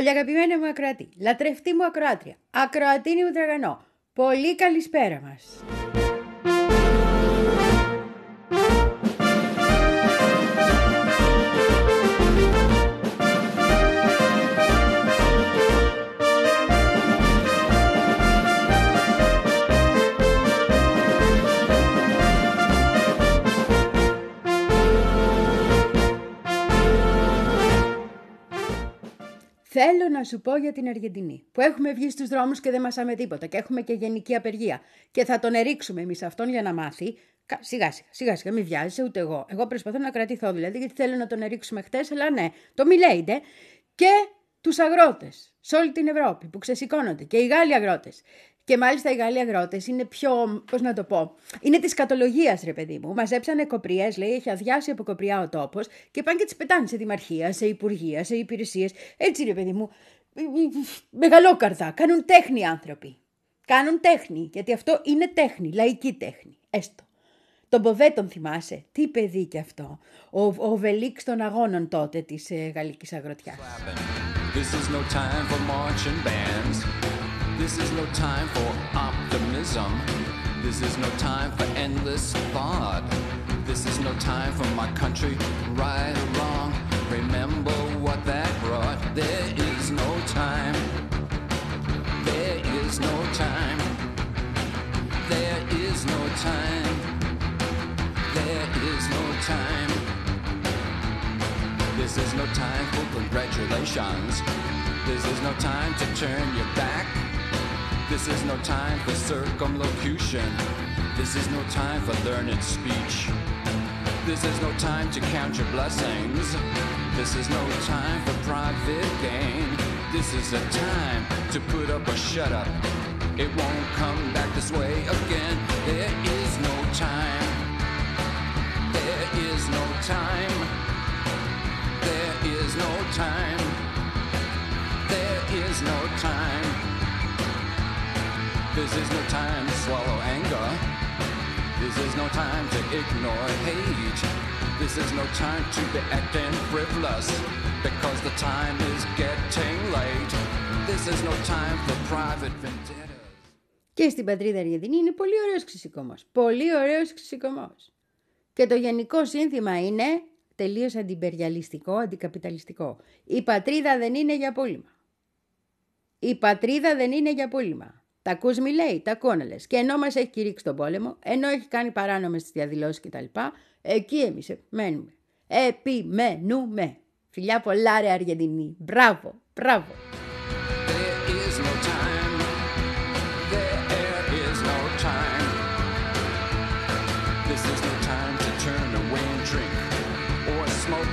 Πολύ αγαπημένη μου ακροατή, λατρευτή μου ακροάτρια, ακροατίνη μου τραγανό. Πολύ καλησπέρα μας. Θέλω να σου πω για την Αργεντινή, που έχουμε βγει στους δρόμους και δεν μασάμε τίποτα και έχουμε και γενική απεργία και θα τον ερίξουμε εμείς αυτόν για να μάθει. Σιγά σιγά, σιγά σιγά, μην βιάζεσαι ούτε εγώ. Εγώ προσπαθώ να κρατηθώ δηλαδή γιατί θέλω να τον ερίξουμε χτες, αλλά ναι, το μιλέετε. Και τους αγρότες σε όλη την Ευρώπη που ξεσηκώνονται και οι Γάλλοι αγρότες και μάλιστα οι Γάλλοι αγρότες είναι πιο. Πώς να το πω. Είναι της κατολογίας, ρε παιδί μου. Μαζέψανε κοπριές, λέει, έχει αδειάσει από κοπριά ο τόπος και πάνε και τις πετάνε σε δημαρχία, σε υπουργεία, σε υπηρεσίες. Έτσι, ρε παιδί μου. Μεγαλόκαρδα. Κάνουν τέχνη άνθρωποι. Κάνουν τέχνη. Γιατί αυτό είναι τέχνη. Λαϊκή τέχνη. Έστω. Τον Μποβέ τον θυμάσαι; Τι παιδί κι αυτό. Ο, ο Βελίξ των αγώνων τότε της ε, γαλλικής αγροτιάς. This is no time for optimism. This is no time for endless thought. This is no time for my country, right or wrong. Remember what that brought. There is no time. There is no time. There is no time. There is no time. This is no time for congratulations. This is no time to turn your back. This is no time for circumlocution. This is no time for learned speech. This is no time to count your blessings. This is no time for private gain. This is a time to put up or shut up. It won't come back this way again. There is no time. There is no time. There is no time. There is no time. This is no time to swallow anger. This is no time to ignore hate. This is no time to be acting frivolous because the time is getting late. This is no time for private vendettas. Και στην πατρίδα Αργεντινή είναι πολύ ωραίος ξυσικόμος. Πολύ ωραίος ξυσικόμος. Και το γενικό σύνθημα είναι τελείως αντιπεριαλιστικό, αντικαπιταλιστικό. Η πατρίδα δεν είναι για πόλημα. Η πατρίδα δεν είναι για πόλημα. Τα ακούς μη λέει, τα ακούω Και ενώ μας έχει κηρύξει τον πόλεμο, ενώ έχει κάνει παράνομες τις διαδηλώσεις κτλ. Εκεί εμείς μένουμε. Επιμένουμε. Φιλιά πολλά ρε Αργεντινή. Μπράβο, μπράβο.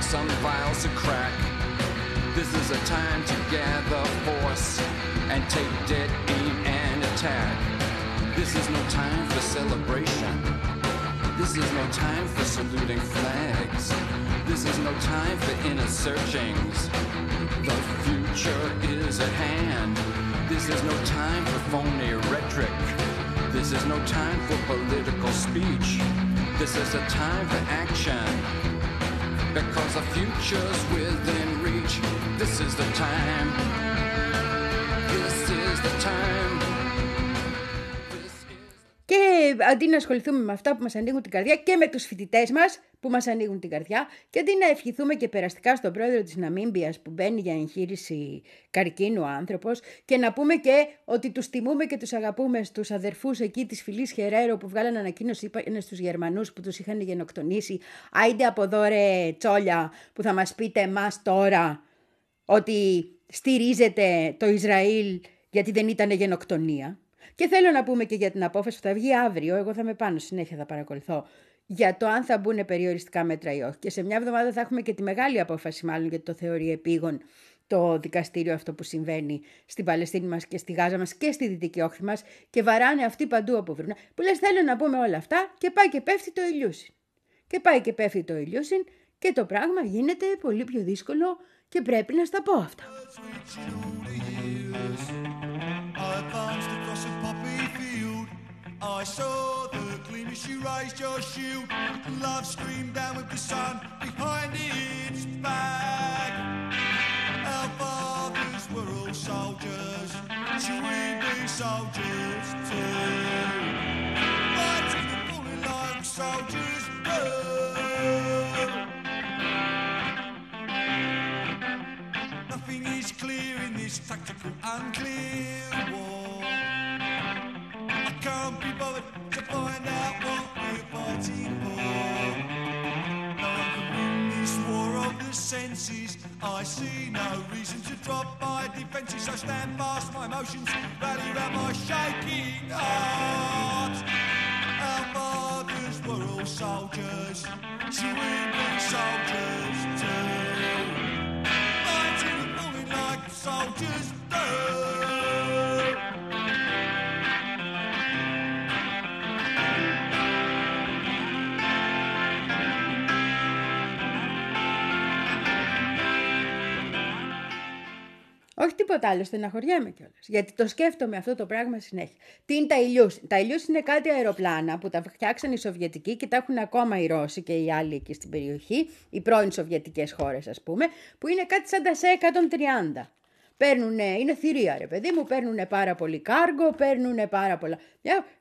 some vials of crack. This is a time to gather force and take dead aim attack. This is no time for celebration. This is no time for saluting flags. This is no time for inner searchings. The future is at hand. This is no time for phony rhetoric. This is no time for political speech. This is a time for action. Because the future's within reach. This is the time. This is the time. Αντί να ασχοληθούμε με αυτά που μας ανοίγουν την καρδιά και με τους φοιτητές μας που μας ανοίγουν την καρδιά και αντί να ευχηθούμε και περαστικά στον πρόεδρο της Ναμίμπιας που μπαίνει για εγχείρηση καρκίνου άνθρωπος και να πούμε και ότι τους τιμούμε και τους αγαπούμε στους αδερφούς εκεί της Φιλής Χερέρο που βγάλαν ανακοίνωση είπαν στους Γερμανούς που τους είχαν γενοκτονήσει άιντε από εδώ ρε τσόλια που θα μας πείτε εμάς τώρα ότι στηρίζετε το Ισραήλ γιατί δεν ήταν γενοκτονία. Και θέλω να πούμε και για την απόφαση που θα βγει αύριο, εγώ θα με πάνω συνέχεια θα παρακολουθώ, για το αν θα μπουν περιοριστικά μέτρα ή όχι. Και σε μια εβδομάδα θα έχουμε και τη μεγάλη απόφαση μάλλον γιατί το θεωρεί επίγον το δικαστήριο αυτό που συμβαίνει στην Παλαιστίνη μας και στη Γάζα μας και στη Δυτική Όχθη μας και βαράνε αυτοί παντού όπου βρουν. Που λες θέλω να πούμε όλα αυτά και πάει και πέφτει το ηλιούσιν. Και πάει και πέφτει το ηλιούσιν και το πράγμα γίνεται πολύ πιο δύσκολο και πρέπει να στα πω αυτά. I saw the gleam as you raised your shield. Love screamed down with the sun behind its back. Our fathers were all soldiers. Should we be soldiers too? Fighting and falling like soldiers do. Nothing is clear in this tactical unclear war. I can't be bothered to find out what we're fighting for. No one can win this war of the senses. I see no reason to drop my defences. I stand fast, my emotions rally round my shaking heart. Our fathers were all soldiers, so we'll be soldiers too. Soldiers do. Όχι τίποτα άλλο, στεναχωριέμαι κιόλας. Γιατί το σκέφτομαι αυτό το πράγμα συνέχεια. Τι είναι τα ηλιούς. Τα ηλιούς είναι κάτι αεροπλάνα που τα φτιάξαν οι Σοβιετικοί και τα έχουν ακόμα οι Ρώσοι και οι άλλοι εκεί στην περιοχή, οι πρώην Σοβιετικές χώρες, ας πούμε, που είναι κάτι σαν τα σε 130. Παίρνουνε, είναι θηρία ρε παιδί μου, παίρνουν πάρα πολύ κάργο, παίρνουν πάρα πολλά.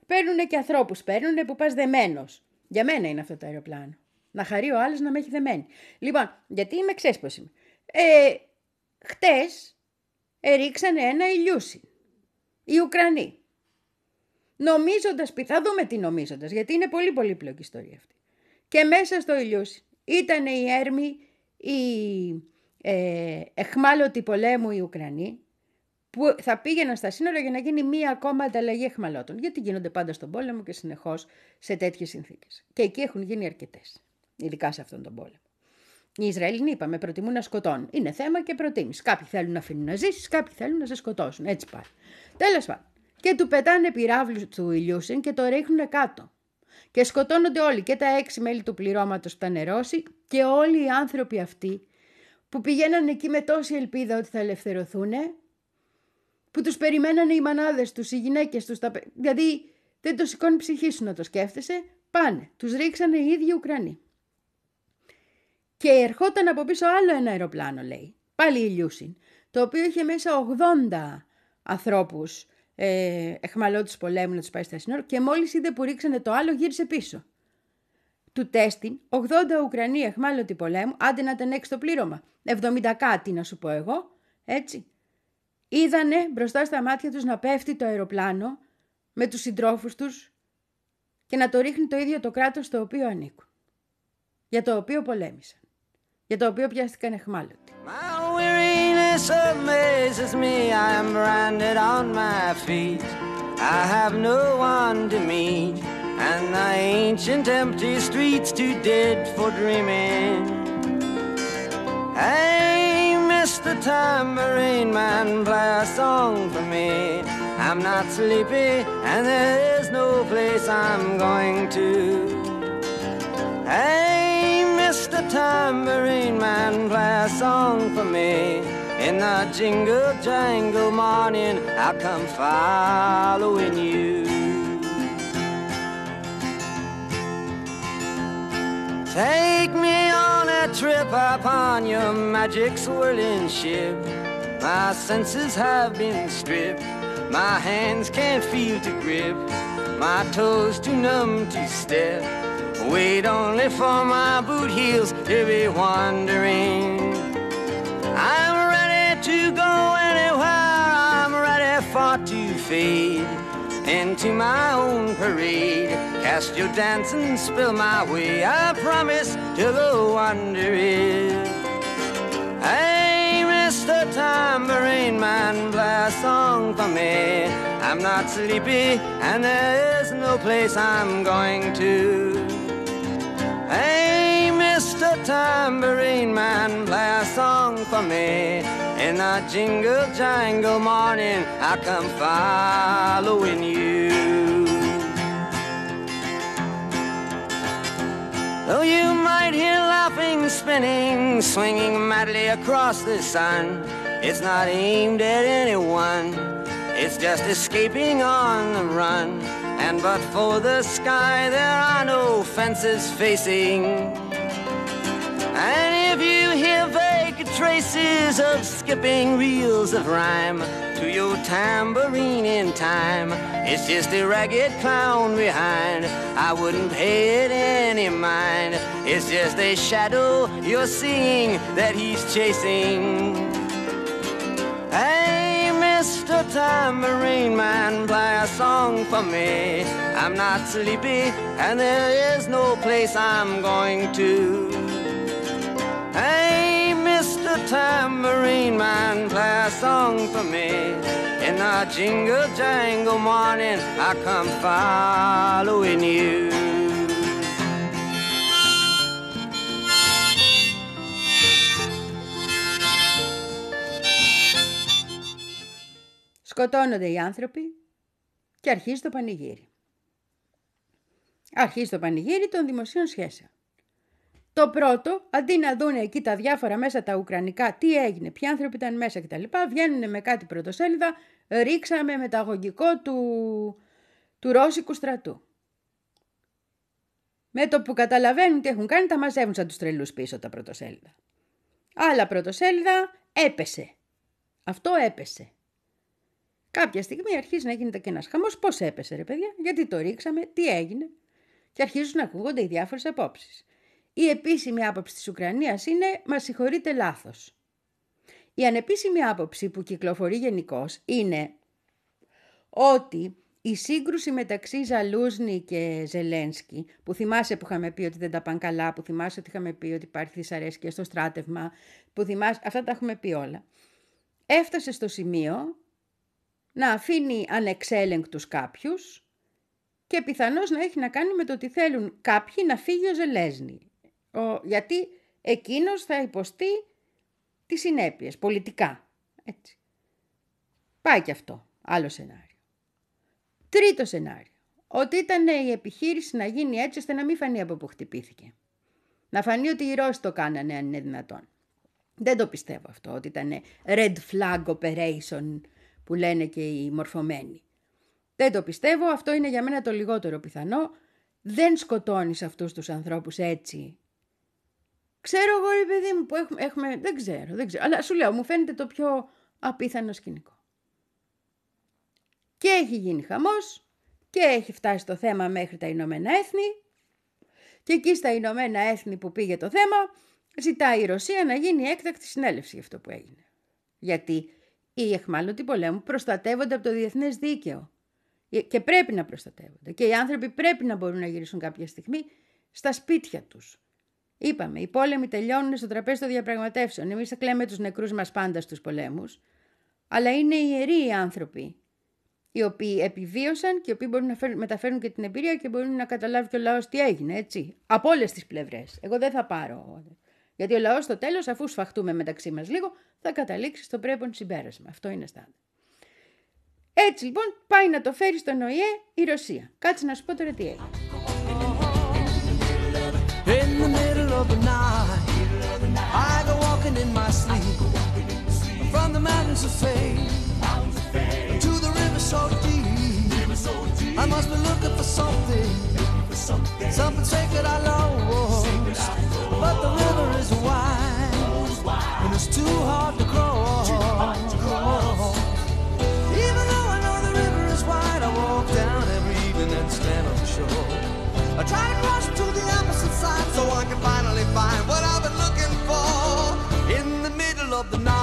Παίρνουν και ανθρώπους, παίρνουν που πας δεμένος. Για μένα είναι αυτό το αεροπλάνο. Να χαρεί ο άλλος να με έχει δεμένη. Λοιπόν, γιατί είμαι ξέσπος είμαι. Ε, χτες ερίξανε ένα ηλιούσι. Οι Ουκρανοί. Νομίζοντας, θα δούμε τι νομίζοντας, γιατί είναι πολύ πολύπλοκη ιστορία αυτή. Και μέσα στο ηλιούσι ήταν οι έρμοι, οι ε, εχμάλωτοι πολέμου οι Ουκρανοί, που θα πήγαιναν στα σύνορα για να γίνει μία ακόμα ανταλλαγή εχμαλώτων. Γιατί γίνονται πάντα στον πόλεμο και συνεχώς σε τέτοιες συνθήκες. Και εκεί έχουν γίνει αρκετές. Ειδικά σε αυτόν τον πόλεμο. Οι Ισραηλοί, είπαμε, προτιμούν να σκοτώνουν. Είναι θέμα και προτίμηση. Κάποιοι θέλουν να αφήνουν να ζήσει, κάποιοι θέλουν να σε σκοτώσουν. Έτσι πάει. Τέλος πάντων. Και του πετάνε πυράβλους του Ηλιούσιν και το ρίχνουν κάτω. Και σκοτώνονται όλοι, και τα έξι μέλη του πληρώματος που ήταν νερώσει και όλοι οι άνθρωποι αυτοί που πηγαίναν εκεί με τόση ελπίδα ότι θα ελευθερωθούν, που τους περιμένανε οι μανάδες τους, οι γυναίκες τους, τα... δηλαδή δεν το σηκώνει ψυχή σου να το σκέφτεσαι, πάνε, τους ρίξανε οι ίδιοι Ουκρανοί. Και ερχόταν από πίσω άλλο ένα αεροπλάνο, λέει, πάλι η Λιούσιν, το οποίο είχε μέσα 80 ανθρώπους ε, εχμαλώτους πολέμου να τους πάει στα σύνορα και μόλις είδε που ρίξανε το άλλο γύρισε πίσω. Του τέστην 80 Ουκρανοί εχμάλωτοι πολέμου, άντε να ήταν έξω το πλήρωμα, 70 κάτι να σου πω εγώ, έτσι. Είδανε μπροστά στα μάτια τους να πέφτει το αεροπλάνο με τους συντρόφους τους και να το ρίχνει το ίδιο το κράτος στο οποίο ανήκουν. Για το οποίο πολέμησαν. Για το οποίο πιάστηκαν εχμάλωτοι. My And the ancient empty streets too dead for dreaming. Hey, Mr. Tambourine Man, play a song for me. I'm not sleepy, and there is no place I'm going to. Hey, Mr. Tambourine Man, play a song for me. In the jingle jangle morning, I'll come following you. Take me on a trip upon your magic swirling ship. My senses have been stripped. My hands can't feel to grip. My toes too numb to step. Wait only for my boot heels to be wandering. I'm ready to go anywhere. I'm ready for to fade into my own parade. Cast your dance and spill my way. I promise to go wandering. Hey, Mr. Tambourine Man, play a song for me. I'm not sleepy, and there is no place I'm going to. Hey, Mr. Tambourine Man, play a song for me. In the jingle jangle morning, I come following you. Though you might hear laughing, spinning, swinging madly across the sun, it's not aimed at anyone. It's just escaping on the run. And but for the sky, there are no fences facing. And if you hear traces of skipping reels of rhyme, to your tambourine in time. It's just a ragged clown behind. I wouldn't pay it any mind. It's just a shadow you're seeing that he's chasing. Hey, Mr. Tambourine Man, play a song for me. I'm not sleepy, and there is no place I'm going to. Hey, Mr. Tambourine Man, play a song for me. In a jingle jangle morning, I come following you. Σκοτώνονται οι άνθρωποι και αρχίζει το πανηγύρι. Αρχίζει το πανηγύρι των δημοσίων σχέσεων. Το πρώτο, αντί να δουν εκεί τα διάφορα μέσα τα ουκρανικά, τι έγινε, ποιοι άνθρωποι ήταν μέσα κτλ., βγαίνουν με κάτι πρωτοσέλιδα, ρίξαμε μεταγωγικό του, του Ρώσικου στρατού. Με το που καταλαβαίνουν τι έχουν κάνει, τα μαζεύουν σαν τους τρελούς πίσω τα πρωτοσέλιδα. Άλλα πρωτοσέλιδα έπεσε. Αυτό έπεσε. Κάποια στιγμή αρχίζει να γίνεται και ένας χαμός. Πώς έπεσε, ρε παιδιά, γιατί το ρίξαμε, τι έγινε. Και αρχίζουν να ακούγονται οι διάφορες απόψεις. Η επίσημη άποψη της Ουκρανίας είναι «Μας συγχωρείτε λάθος». Η ανεπίσημη άποψη που κυκλοφορεί γενικώς είναι ότι η σύγκρουση μεταξύ Ζαλούσνη και Ζελένσκι, που θυμάσαι που είχαμε πει ότι δεν τα πάνε καλά, που θυμάσαι ότι είχαμε πει ότι υπάρχει δυσαρέσκεια στο στράτευμα, που θυμάσαι, αυτά τα έχουμε πει όλα, έφτασε στο σημείο να αφήνει ανεξέλεγκτους κάποιους και πιθανώς να έχει να κάνει με το ότι θέλουν κάποιοι να φύγει ο Ζελέσνη. Ο, γιατί εκείνος θα υποστεί τις συνέπειες πολιτικά. Έτσι. Πάει και αυτό. Άλλο σενάριο. Τρίτο σενάριο. Ότι ήταν η επιχείρηση να γίνει έτσι ώστε να μην φανεί από που χτυπήθηκε. Να φανεί ότι οι Ρώσοι το κάνανε αν είναι δυνατόν. Δεν το πιστεύω αυτό, ότι ήταν red flag operation που λένε και οι μορφωμένοι. Δεν το πιστεύω, αυτό είναι για μένα το λιγότερο πιθανό. Δεν σκοτώνεις αυτούς τους ανθρώπους έτσι Ξέρω εγώ, ρε παιδί μου, που έχουμε, έχουμε, δεν ξέρω, δεν ξέρω. Αλλά σου λέω, μου φαίνεται το πιο απίθανο σκηνικό. Και έχει γίνει χαμός και έχει φτάσει το θέμα μέχρι τα Ηνωμένα Έθνη και εκεί στα Ηνωμένα Έθνη που πήγε το θέμα ζητάει η Ρωσία να γίνει έκτακτη συνέλευση για αυτό που έγινε. Γιατί οι εχμάλωτοι πολέμου προστατεύονται από το διεθνές δίκαιο και πρέπει να προστατεύονται και οι άνθρωποι πρέπει να μπορούν να γυρίσουν κάποια στιγμή στα σπίτια τους Είπαμε, οι πόλεμοι τελειώνουν στο τραπέζι των διαπραγματεύσεων. Εμείς θα κλαίμε τους νεκρούς μας πάντα στους πολέμους. Αλλά είναι ιεροί οι άνθρωποι οι οποίοι επιβίωσαν και οι οποίοι μπορούν να μεταφέρουν και την εμπειρία και μπορούν να καταλάβει και ο λαός τι έγινε, έτσι. Από όλες τις πλευρές. Εγώ δεν θα πάρω. Γιατί ο λαός στο τέλος, αφού σφαχτούμε μεταξύ μας λίγο, θα καταλήξει στο πρέπον συμπέρασμα. Αυτό είναι στάντα. Έτσι λοιπόν πάει να το φέρει στον ΟΗΕ η Ρωσία. Κάτσε να σου πω τώρα τι έγινε. Mountains of to the river so deep. I must be looking for something, something sacred I lost. But the river is wide and it's too hard to cross. Even though I know the river is wide, I walk down every evening and stand on the shore. I try to cross to the opposite side so I can finally find what I've been looking for. In the middle of the night,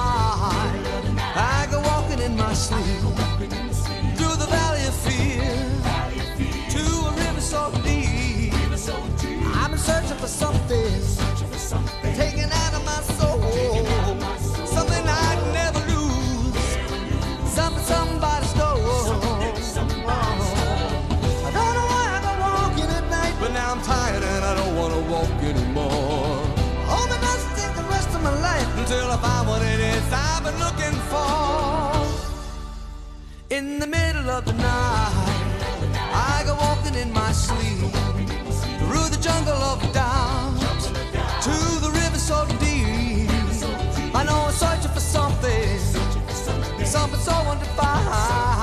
my sleep through the valley of fear to a river so deep. I'm in searching for something taken out of my soul, something I'd never lose, something somebody stole. I don't know why I go walking at night, but now I'm tired and I don't wanna walk anymore. Hope it doesn't take the rest of my life until I find what it is I've been looking for. In the middle of the night, I go walking in my sleep through the jungle of doubt to the river so deep. I know I'm searching for something, something so undefined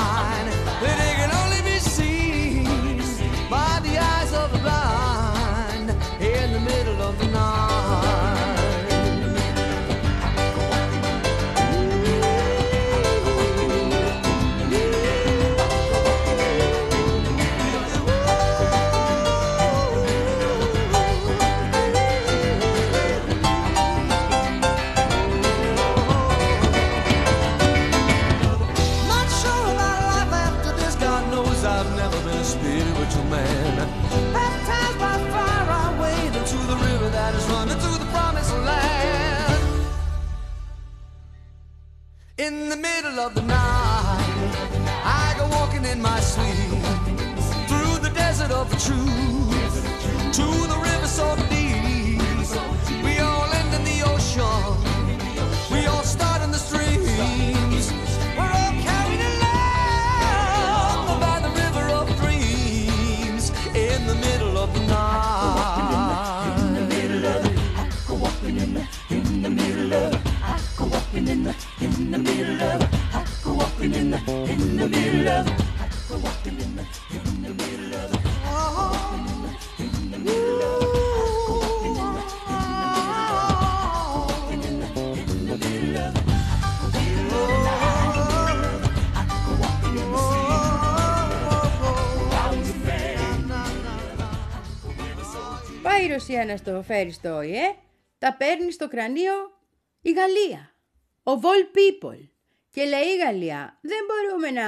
Ρωσία να στο φέρεις στο ΟΗΕ, τα παίρνεις στο κρανίο η Γαλλία. Ο Vol People. Και λέει η Γαλλία, δεν μπορούμε να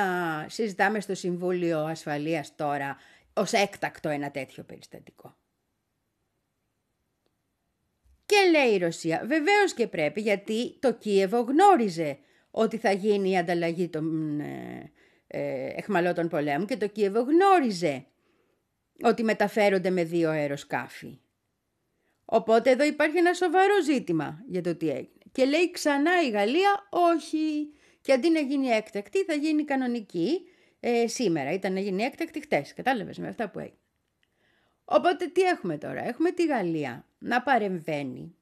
συζητάμε στο Συμβούλιο Ασφαλείας τώρα ως έκτακτο ένα τέτοιο περιστατικό. Και λέει η Ρωσία, βεβαίως και πρέπει γιατί το Κίεβο γνώριζε ότι θα γίνει η ανταλλαγή των ε, ε, εχμαλώτων πολέμου και το Κίεβο γνώριζε ότι μεταφέρονται με δύο αεροσκάφη. Οπότε εδώ υπάρχει ένα σοβαρό ζήτημα για το τι έγινε. Και λέει ξανά η Γαλλία όχι. Και αντί να γίνει έκτακτη θα γίνει κανονική ε, σήμερα. Ήταν να γίνει έκτακτη χτες. Κατάλαβες με αυτά που έγινε. Οπότε τι έχουμε τώρα; Έχουμε τη Γαλλία να παρεμβαίνει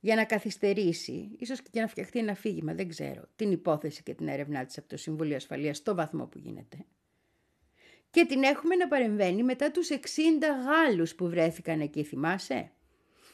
για να καθυστερήσει, ίσως και για να φτιαχτεί ένα φύγημα, δεν ξέρω, την υπόθεση και την έρευνά της από το Συμβούλιο Ασφαλείας στο βαθμό που γίνεται. Και την έχουμε να παρεμβαίνει μετά τους 60 Γάλλους που βρέθηκαν εκεί, θυμάσαι;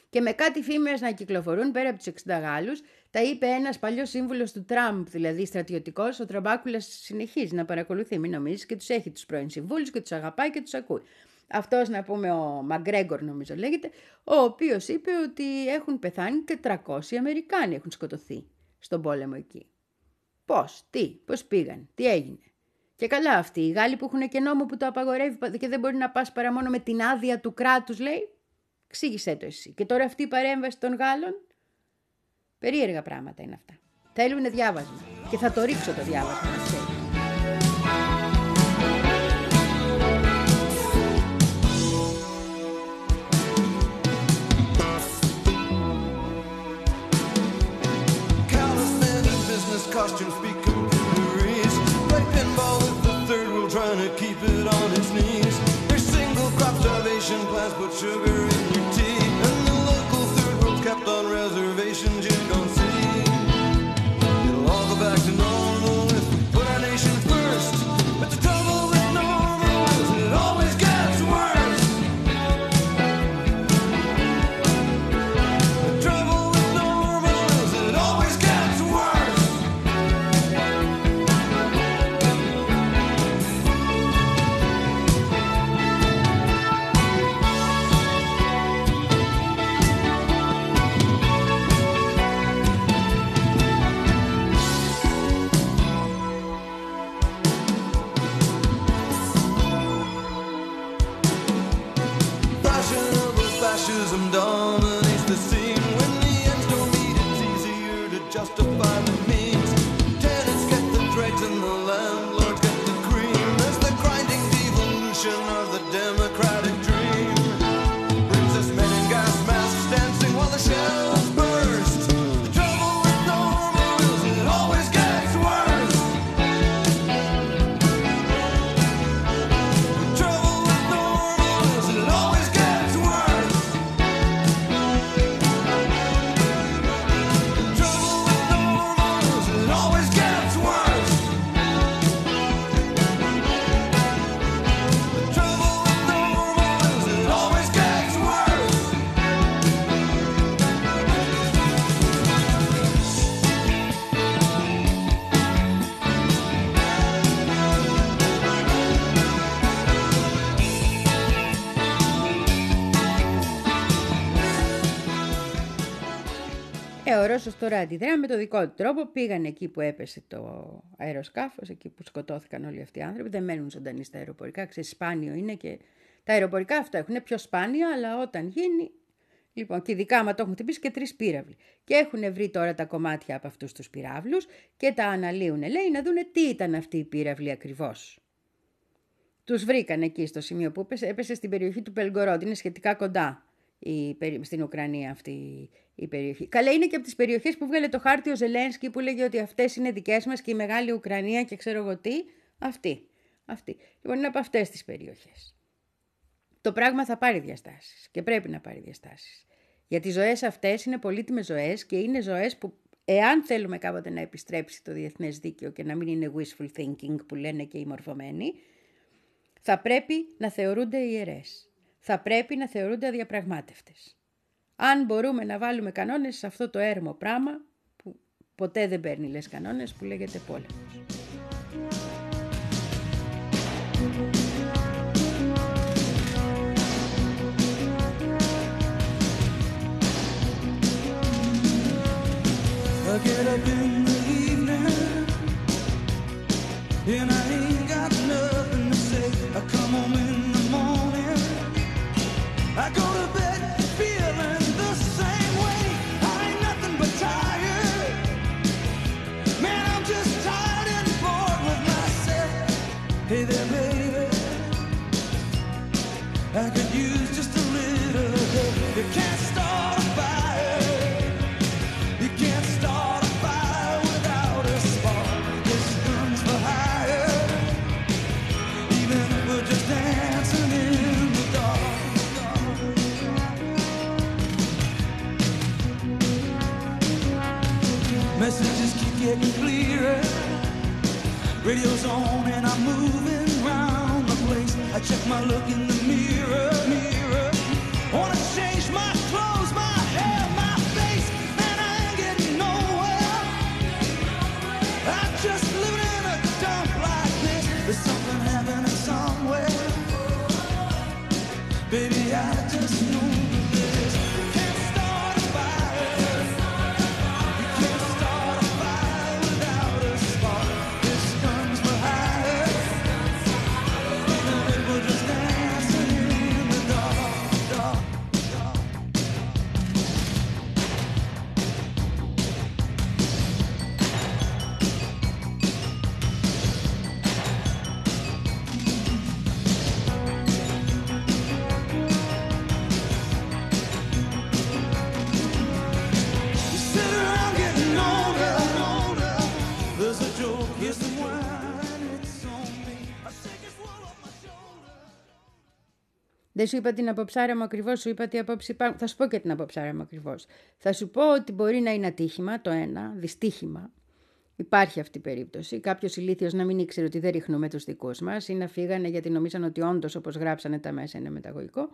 Και με κάτι φήμες να κυκλοφορούν πέρα από τους 60 Γάλλους, τα είπε ένας παλιός σύμβουλος του Τραμπ, δηλαδή στρατιωτικός, ο Τραμπάκουλας συνεχίζει να παρακολουθεί, μην νομίζεις, και τους έχει τους πρώην συμβούλους και τους αγαπάει και τους ακούει. Αυτός να πούμε ο Μαγκρέγκορ νομίζω λέγεται, ο οποίος είπε ότι έχουν πεθάνει και 300 Αμερικάνοι έχουν σκοτωθεί στον πόλεμο εκεί. Πώς, τι, πώς πήγαν, τι έγινε. Και καλά αυτοί οι Γάλλοι που έχουν και νόμο που το απαγορεύει και δεν μπορεί να πας παρά μόνο με την άδεια του κράτους λέει. Ξήγησέ το εσύ. Και τώρα αυτή η παρέμβαση των Γάλλων. Περίεργα πράγματα είναι αυτά. Θέλουν διάβασμα. Και θα το ρίξω το διάβασμα, να ξέρει. Callous men in business costumes speak computeries. Play pinball with the third world, trying to keep it on its knees. There's single crop starvation plans, put sugar in done resurrected. Ρώσος τώρα αντιδρά με το δικό του τρόπο. Πήγαν εκεί που έπεσε το αεροσκάφος, εκεί που σκοτώθηκαν όλοι αυτοί οι άνθρωποι. Δεν μένουν ζωντανοί στα αεροπορικά. Ξέρεις, σπάνιο είναι και τα αεροπορικά αυτά έχουν πιο σπάνια, αλλά όταν γίνει, Λοιπόν, και ειδικά άμα το έχουν χτυπήσει και τρεις πύραυλοι. Και έχουν βρει τώρα τα κομμάτια από αυτούς τους πυράβλους και τα αναλύουν, λέει, να δούνε τι ήταν αυτή η πύραυλη ακριβώς. Τους βρήκαν εκεί στο σημείο που έπεσε, έπεσε στην περιοχή του Πελγκορόντ, είναι σχετικά κοντά η, στην Ουκρανία αυτή η περιοχή. Καλά είναι και από τις περιοχές που βγάλε το χάρτη ο Ζελένσκι που λέγε ότι αυτές είναι δικές μας και η Μεγάλη Ουκρανία και ξέρω εγώ τι. Αυτή. αυτή. Λοιπόν είναι από αυτές τις περιοχές. Το πράγμα θα πάρει διαστάσεις και πρέπει να πάρει διαστάσεις. Γιατί οι ζωές αυτές είναι πολύτιμες ζωές και είναι ζωές που εάν θέλουμε κάποτε να επιστρέψει το διεθνές δίκαιο και να μην είναι wishful thinking που λένε και οι μορφωμένοι, θα πρέπει να θεωρούνται ιερές θα πρέπει να θεωρούνται αδιαπραγμάτευτες. Αν μπορούμε να βάλουμε κανόνες σε αυτό το έρμο πράγμα που ποτέ δεν παίρνει λες κανόνες που λέγεται πόλεμος. I get up in the evening and I I could use just a little. You can't start a fire. You can't start a fire without a spark. This for hire. Even if we're just dancing in the dark. Messages keep getting clearer. Radio's on and I'm moving round the place. I check my look in σου είπα την αποψάρα μου ακριβώς, σου είπα τι απόψη υπάρχουν. Θα σου πω και την αποψάρα μου ακριβώς. Θα σου πω ότι μπορεί να είναι ατύχημα, το ένα, δυστύχημα. Υπάρχει αυτή η περίπτωση. Κάποιος ηλίθιος να μην ήξερε ότι δεν ρίχνουμε τους δικούς μας ή να φύγανε γιατί νομίζαν ότι όντως όπως γράψανε τα μέσα είναι μεταγωγικό.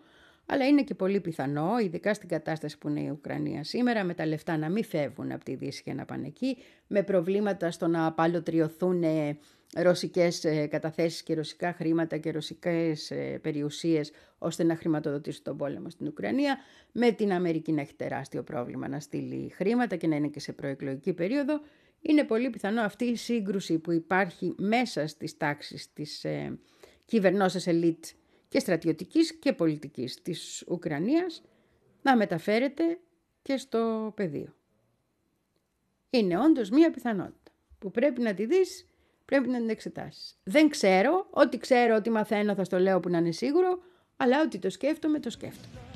Αλλά είναι και πολύ πιθανό, ειδικά στην κατάσταση που είναι η Ουκρανία σήμερα, με τα λεφτά να μην φεύγουν από τη Δύση και να πάνε εκεί, με προβλήματα στο να απαλωτριωθούν ε, ρωσικές ε, καταθέσεις και ρωσικά χρήματα και ρωσικές ε, περιουσίες ώστε να χρηματοδοτήσουν τον πόλεμο στην Ουκρανία, με την Αμερική να έχει τεράστιο πρόβλημα να στείλει χρήματα και να είναι και σε προεκλογική περίοδο, είναι πολύ πιθανό αυτή η σύγκρουση που υπάρχει μέσα στις τάξεις της ε, κυβερνώσεως ελίτ και στρατιωτικής και πολιτικής της Ουκρανίας να μεταφέρεται και στο πεδίο. Είναι όντως μία πιθανότητα που πρέπει να τη δεις, πρέπει να την εξετάσεις. Δεν ξέρω, ό,τι ξέρω, ό,τι μαθαίνω θα στο λέω που να είναι σίγουρο, αλλά ό,τι το σκέφτομαι, το σκέφτομαι.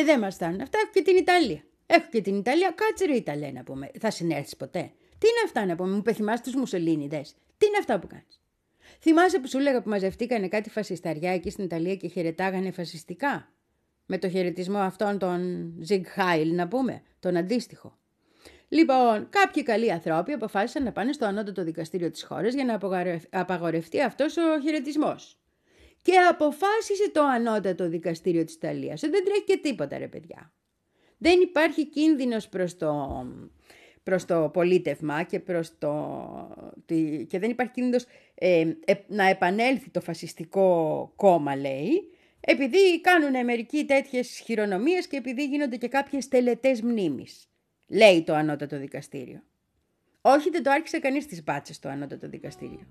Και δεν μας φτάνουν αυτά, έχω και την Ιταλία. Έχω και την Ιταλία, κάτσε ρε Ιταλία να πούμε. Θα συνέρθει ποτέ. Τι είναι αυτά να πούμε, μου πεθυμάς τους Μουσολίνιδες. Τι είναι αυτά που κάνεις. Θυμάσαι που σου έλεγα που μαζευτήκανε κάτι φασισταριά εκεί στην Ιταλία και χαιρετάγανε φασιστικά; Με το χαιρετισμό αυτόν τον Ζιγκ Χάιλ να πούμε, τον αντίστοιχο. Λοιπόν, κάποιοι καλοί ανθρώποι αποφάσισαν να πάνε στο ανώτατο δικαστήριο της χώρας για να απαγορευτεί αυτός ο χαιρετισμός. Και αποφάσισε το ανώτατο δικαστήριο της Ιταλίας. Δεν τρέχει και τίποτα ρε παιδιά. Δεν υπάρχει κίνδυνος προς το, προς το πολίτευμα και, προς το, και δεν υπάρχει κίνδυνος ε, ε, να επανέλθει το φασιστικό κόμμα λέει επειδή κάνουν μερικοί τέτοιες χειρονομίες και επειδή γίνονται και κάποιες τελετές μνήμης λέει το ανώτατο δικαστήριο. Όχι δεν το άρχισε κανείς τις μπάτσες το ανώτατο δικαστήριο.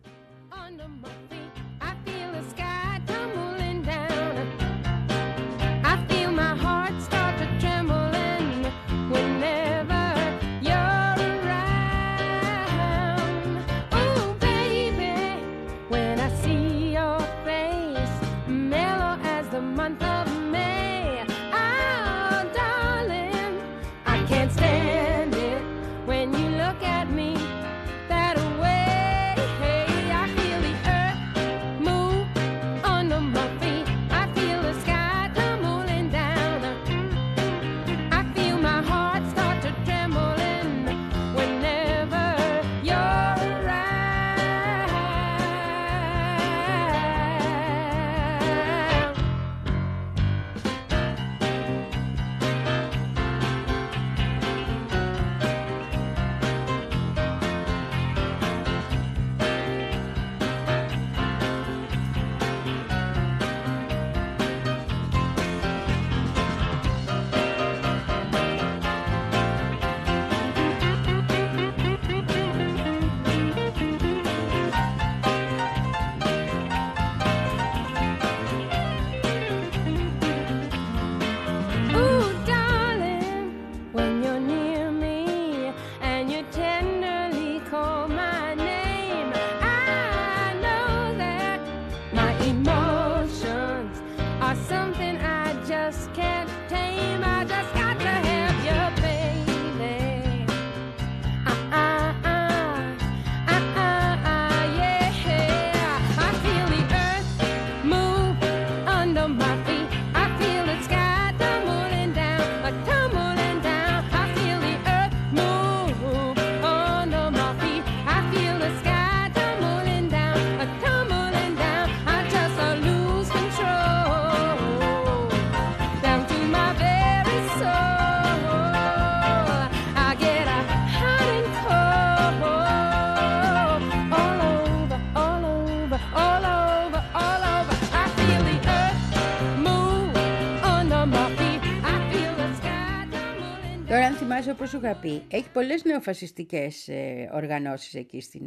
Όπως σου είχα πει, έχει πολλές νεοφασιστικές ε, οργανώσεις εκεί στην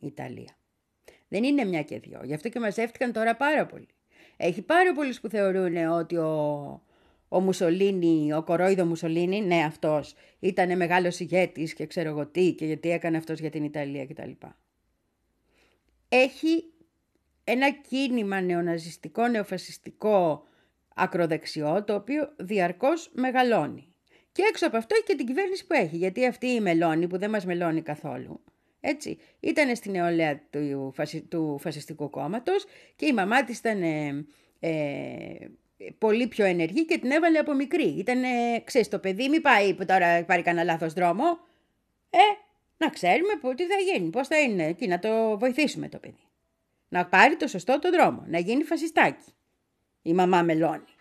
Ιταλία. Δεν είναι μια και δυο. Γι' αυτό και μαζεύτηκαν τώρα πάρα πολύ. Έχει πάρα πολλούς που θεωρούν ότι ο, ο Μουσολίνη, ο κορόιδο Μουσολίνη, ναι αυτός, ήταν μεγάλος ηγέτης και ξέρω εγώ τι και γιατί έκανε αυτός για την Ιταλία κτλ. Έχει ένα κίνημα νεοναζιστικό, νεοφασιστικό ακροδεξιό, το οποίο διαρκώς μεγαλώνει. Και έξω από αυτό έχει και την κυβέρνηση που έχει, γιατί αυτή η μελώνη που δεν μας μελώνει καθόλου, έτσι, ήταν στην νεολαία του, του φασιστικού κόμματος και η μαμά της ήταν ε, ε, πολύ πιο ενεργή και την έβαλε από μικρή. Ήταν, ε, ξέρεις, το παιδί μη πάει που τώρα πάρει κανένα λάθος δρόμο. Ε, να ξέρουμε τι θα γίνει, πώς θα είναι και να το βοηθήσουμε το παιδί. Να πάρει το σωστό το δρόμο, να γίνει φασιστάκι. Η μαμά μελώνει.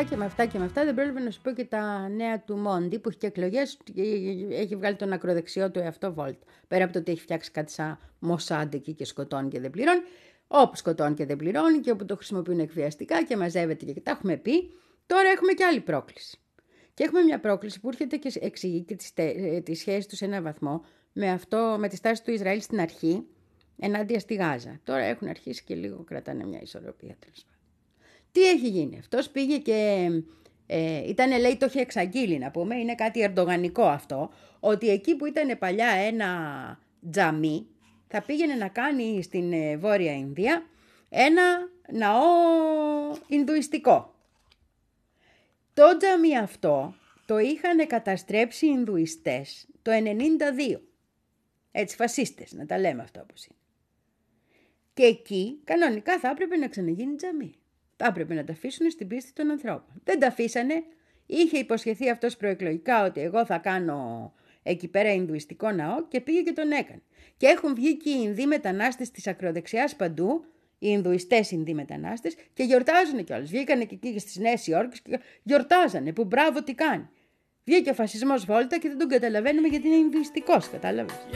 Αυτά και με αυτά και με αυτά δεν πρόλαβα να σου πω και τα νέα του Μόντι που έχει και εκλογές. Έχει βγάλει τον ακροδεξιό του εαυτό Βόλτ. Πέρα από το ότι έχει φτιάξει κάτι σαν Μοσάντ εκεί και σκοτώνει και δεν πληρώνει. Όπου σκοτώνει και δεν πληρώνει και όπου το χρησιμοποιούν εκβιαστικά και μαζεύεται και τα έχουμε πει. Τώρα έχουμε και άλλη πρόκληση. Και έχουμε μια πρόκληση που έρχεται και εξηγεί και τις, ε, τις σχέσεις τους σε έναν βαθμό με, αυτό, με τη στάση του Ισραήλ στην αρχή ενάντια στη Γάζα. Τώρα έχουν αρχίσει και λίγο κρατάνε μια ισορροπία τέλος πάντων. Τι έχει γίνει; Αυτός πήγε και ε, ήταν λέει το είχε εξαγγείλει να πούμε, είναι κάτι ερντογανικό αυτό, ότι εκεί που ήταν παλιά ένα τζαμί θα πήγαινε να κάνει στην ε, Βόρεια Ινδία ένα ναό Ινδουιστικό. Το τζαμί αυτό το είχαν καταστρέψει οι Ινδουιστές το 92. Έτσι φασίστες, να τα λέμε αυτά όπως είναι. Και εκεί κανονικά θα έπρεπε να ξαναγίνει τζαμί. Θα έπρεπε να τα αφήσουν στην πίστη των ανθρώπων. Δεν τα αφήσανε. Είχε υποσχεθεί αυτός προεκλογικά ότι εγώ θα κάνω εκεί πέρα Ινδουιστικό ναό και πήγε και τον έκανε. Και έχουν βγει και οι Ινδοί μετανάστες της ακροδεξιάς παντού, οι Ινδουιστές Ινδοί μετανάστες και γιορτάζουν κιόλας. Βγήκανε και εκεί στις Νέες Υόρκες και γιορτάζανε που μπράβο τι κάνει. Βγήκε ο φασισμός βόλτα και δεν τον καταλαβαίνουμε γιατί είναι Ινδουιστικός, κατάλαβες.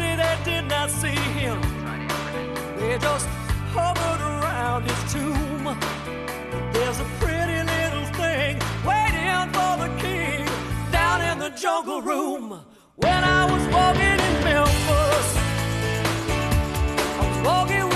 That did not see him. They just hovered around his tomb. There's a pretty little thing waiting for the king down in the jungle room. When I was walking in Memphis, I was walking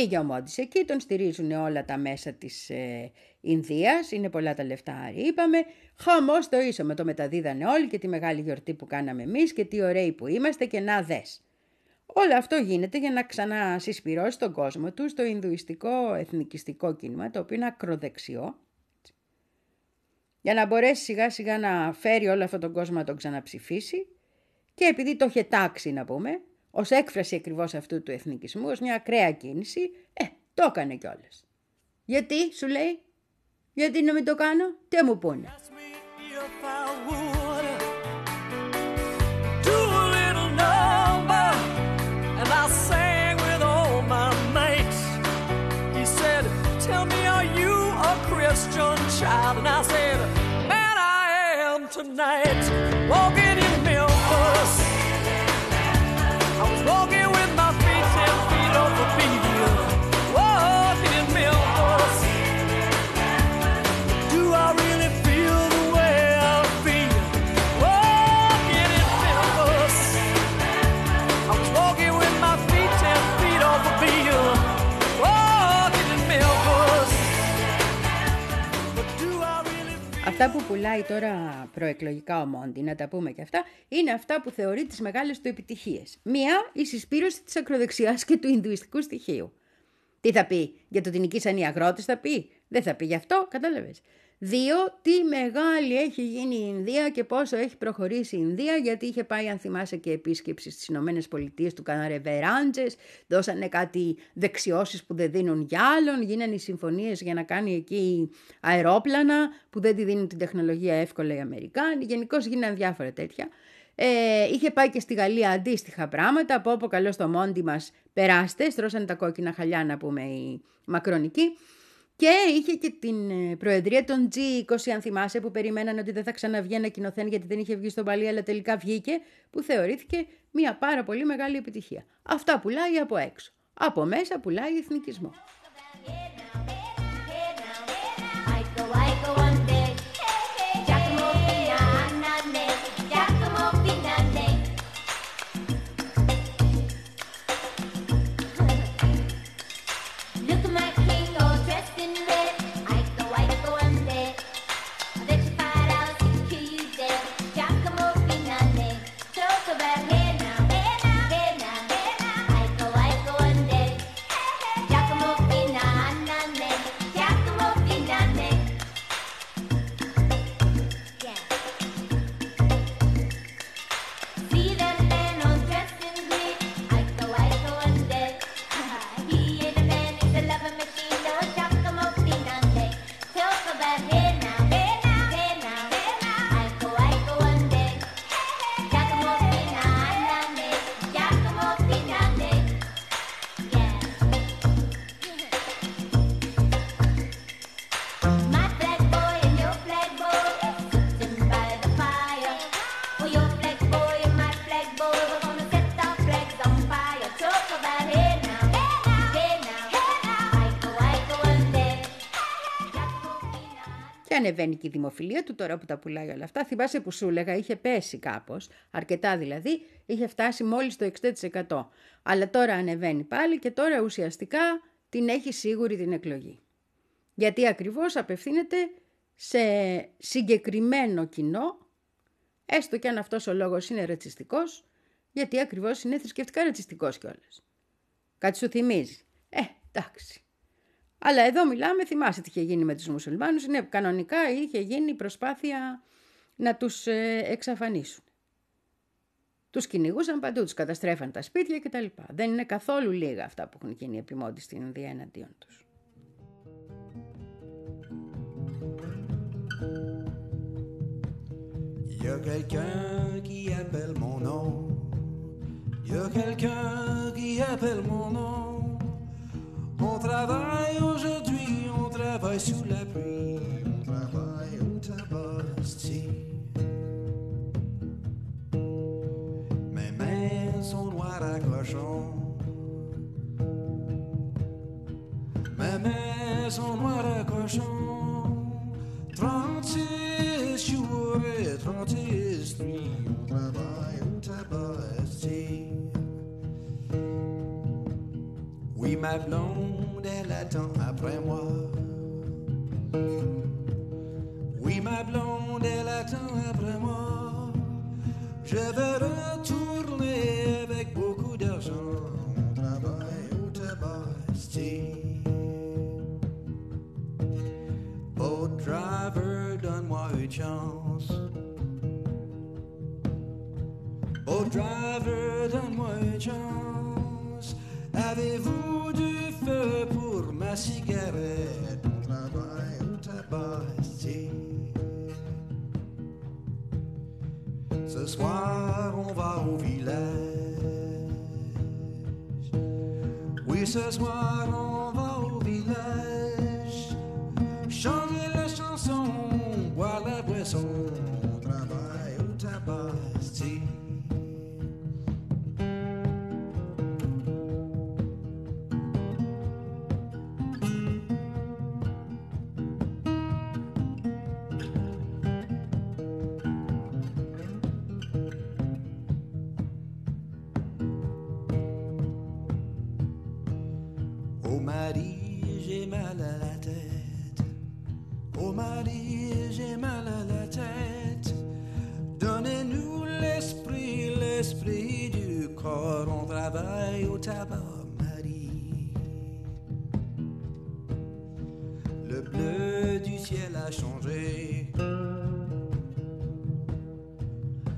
Πήγε ο Μόντις εκεί, τον στηρίζουν όλα τα μέσα της ε, Ινδίας, είναι πολλά τα λεφτά, είπαμε. Χαμός το ίσο με το μεταδίδανε όλοι και τη μεγάλη γιορτή που κάναμε εμείς και τι ωραίοι που είμαστε και να δες. Όλο αυτό γίνεται για να ξανασυσπυρώσει τον κόσμο του στο Ινδουιστικό εθνικιστικό κίνημα, το οποίο είναι ακροδεξιό, για να μπορέσει σιγά σιγά να φέρει όλο αυτόν τον κόσμο να τον ξαναψηφίσει και επειδή το είχε τάξει να πούμε, Ω έκφραση ακριβώς αυτού του εθνικισμού, ως μια ακραία κίνηση, ε, το έκανε κιόλας. Γιατί, σου λέει, Γιατί να μην το κάνω, τι μου πούνε; Αυτά που πουλάει τώρα προεκλογικά ο Μόντι, να τα πούμε και αυτά, είναι αυτά που θεωρεί τις μεγάλες του επιτυχίες. Μία, η συσπήρωση της ακροδεξιάς και του Ινδουιστικού στοιχείου. Τι θα πει, για το ότι νικήσαν οι αγρότες θα πει, δεν θα πει γι' αυτό, κατάλαβες. Δύο, τι μεγάλη έχει γίνει η Ινδία και πόσο έχει προχωρήσει η Ινδία, γιατί είχε πάει, αν θυμάσαι, και επίσκεψη στις Ηνωμένες Πολιτείες του κάνανε βεράντζες, δώσανε κάτι δεξιώσεις που δεν δίνουν για άλλον, γίνανε οι συμφωνίες για να κάνει εκεί αερόπλανα που δεν τη δίνουν την τεχνολογία εύκολα οι Αμερικάνοι, γενικώς γίνανε διάφορα τέτοια. Ε, είχε πάει και στη Γαλλία αντίστοιχα πράγματα. Από όπου καλό στο μόντι μας περάστε. Στρώσανε τα κόκκινα χαλιά να πούμε οι μακρονικοί. Και είχε και την ε, προεδρία των G20, αν θυμάσαι, που περιμένανε ότι δεν θα ξαναβγεί ένα κοινοθέν γιατί δεν είχε βγει στον παλί, αλλά τελικά βγήκε, που θεωρήθηκε μια πάρα πολύ μεγάλη επιτυχία. Αυτά πουλάει από έξω. Από μέσα πουλάει εθνικισμό. Ανεβαίνει και η δημοφιλία του τώρα που τα πουλάει όλα αυτά. Θυμάσαι που σου έλεγα, είχε πέσει κάπως, αρκετά δηλαδή, είχε φτάσει μόλις το 60%. Αλλά τώρα ανεβαίνει πάλι και τώρα ουσιαστικά την έχει σίγουρη την εκλογή. Γιατί ακριβώς απευθύνεται σε συγκεκριμένο κοινό, έστω και αν αυτός ο λόγος είναι ρατσιστικός, γιατί ακριβώς είναι θρησκευτικά ρατσιστικός κιόλας. Κάτι σου θυμίζει. Ε, εντάξει. Αλλά εδώ μιλάμε, θυμάσαι τι είχε γίνει με τους μουσουλμάνους, είναι κανονικά είχε γίνει προσπάθεια να τους ε, εξαφανίσουν. Τους κυνηγούσαν παντού, τους καταστρέφαν τα σπίτια κτλ. Δεν είναι καθόλου λίγα αυτά που έχουν γίνει επιμόντι στην Ινδία εναντίον τους. Y a quelqu'un qui appelle mon nom. Y a quelqu'un qui appelle mon nom. On travaille aujourd'hui, on travaille sous la pluie. On travaille au tabac, Mes mains sont noires à cochon. Mes mains sont noires à cochon. 36 jours et 36 nuits, on travaille au tabac, Oui, ma blonde, elle attend après moi. Oui, ma blonde, elle attend après moi. Je veux retourner avec beaucoup d'argent. On travaille au Oh driver, donne-moi une chance. Oh driver, donne-moi une chance. Avez-vous cigarette? Ce soir, on va au village. Oui, ce soir, on va au village. Chanter la chanson, boire la boisson. Mal à la tête. Donnez-nous l'esprit, l'esprit du corps. On travaille au tabac, Marie. Le bleu du ciel a changé.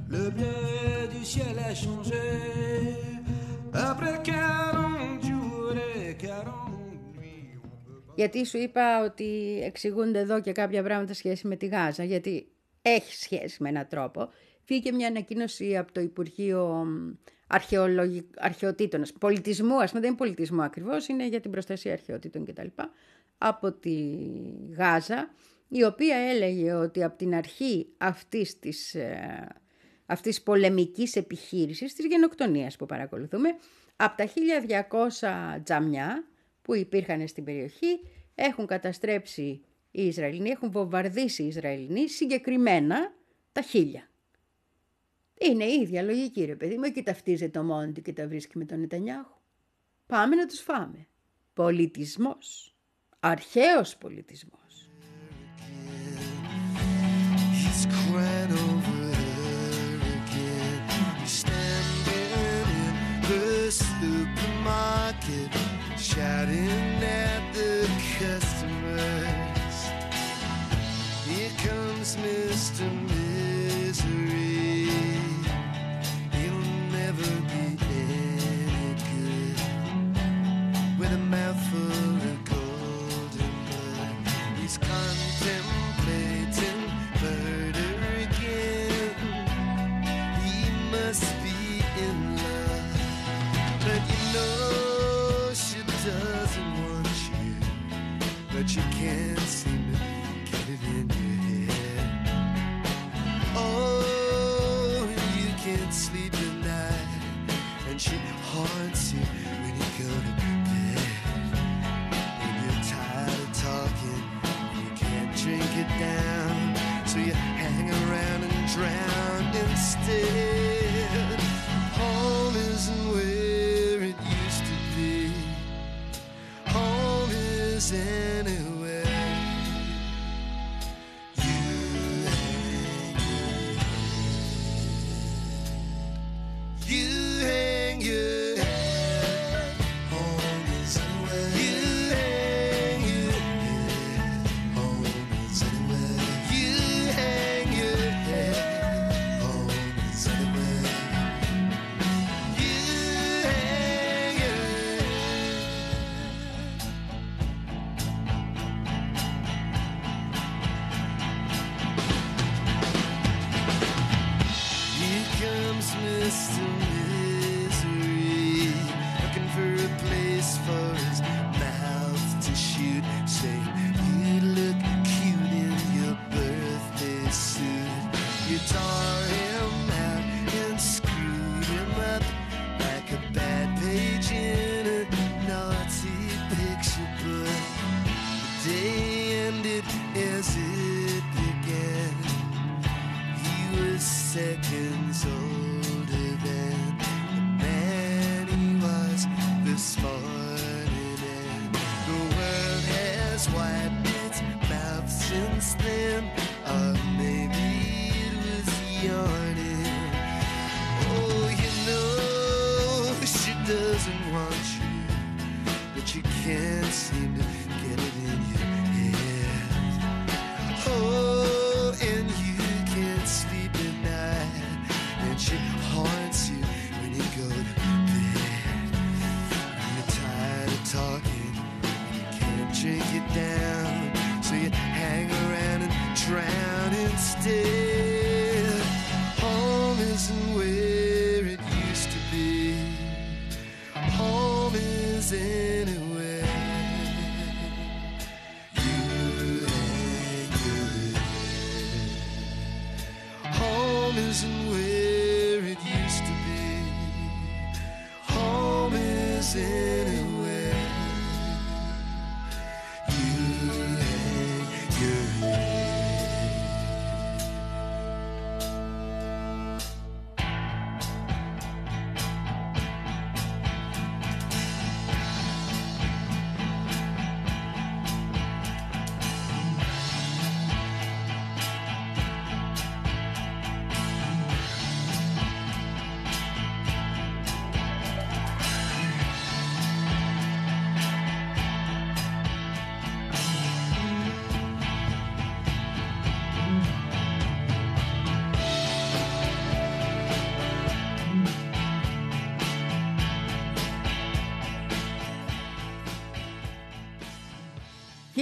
Le bleu du ciel a changé. Après 40 Γιατί σου είπα ότι εξηγούνται εδώ και κάποια πράγματα σχέση με τη Γάζα, γιατί έχει σχέση με έναν τρόπο. Βγήκε μια ανακοίνωση από το Υπουργείο Αρχαιολογικ... Αρχαιοτήτων, πολιτισμού, ας πούμε, δεν είναι πολιτισμό ακριβώς, είναι για την προστασία αρχαιοτήτων κτλ. Από τη Γάζα, η οποία έλεγε ότι από την αρχή αυτής της ε, αυτής επιχείρηση, πολεμικής επιχείρησης, της γενοκτονίας που παρακολουθούμε, από τα 1200 τζαμιά που υπήρχαν στην περιοχή έχουν καταστρέψει οι Ισραηλοί, έχουν βομβαρδίσει οι Ισραηλοί συγκεκριμένα τα χίλια. Είναι η ίδια λογική ρε παιδί μου, εκεί ταυτίζεται το Μόντι και τα βρίσκει με τον Νετανιάχου. Πάμε να τους φάμε. Πολιτισμός. Αρχαίος πολιτισμός. chatting. ground instead. Home isn't where it used to be. Home is anywhere.